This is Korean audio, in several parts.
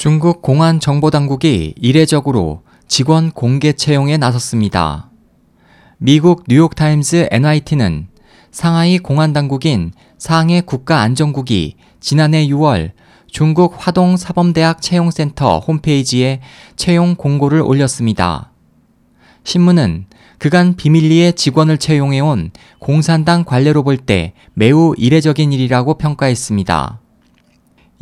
중국 공안 정보당국이 이례적으로 직원 공개 채용에 나섰습니다. 미국 뉴욕타임즈 NYT는 상하이 공안당국인 상해 국가안전국이 지난해 6월 중국 화동 사범대학 채용센터 홈페이지에 채용 공고를 올렸습니다. 신문은 그간 비밀리에 직원을 채용해온 공산당 관례로 볼 때 매우 이례적인 일이라고 평가했습니다.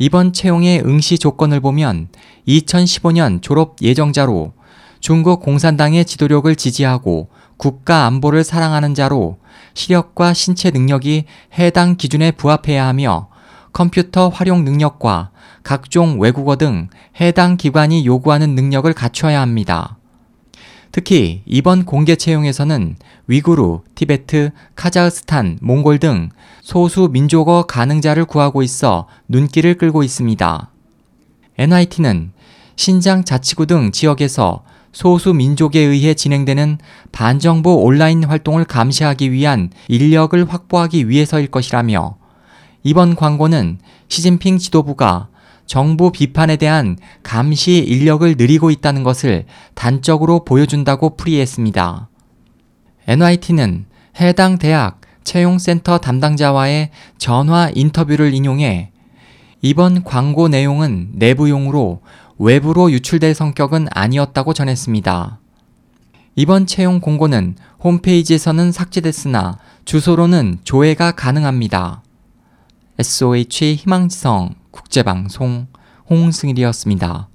이번 채용의 응시 조건을 보면 2015년 졸업 예정자로 중국 공산당의 지도력을 지지하고 국가 안보를 사랑하는 자로 시력과 신체 능력이 해당 기준에 부합해야 하며 컴퓨터 활용 능력과 각종 외국어 등 해당 기관이 요구하는 능력을 갖춰야 합니다. 특히 이번 공개 채용에서는 위구르, 티베트, 카자흐스탄, 몽골 등 소수 민족어 가능자를 구하고 있어 눈길을 끌고 있습니다. NIT는 신장 자치구 등 지역에서 소수 민족에 의해 진행되는 반정부 온라인 활동을 감시하기 위한 인력을 확보하기 위해서일 것이라며 이번 광고는 시진핑 지도부가 정부 비판에 대한 감시 인력을 늘리고 있다는 것을 단적으로 보여준다고 풀이했습니다. NYT는 해당 대학 채용센터 담당자와의 전화 인터뷰를 인용해 이번 광고 내용은 내부용으로 외부로 유출될 성격은 아니었다고 전했습니다. 이번 채용 공고는 홈페이지에서는 삭제됐으나 주소로는 조회가 가능합니다. SOH 희망지성 국제방송 홍승일이었습니다.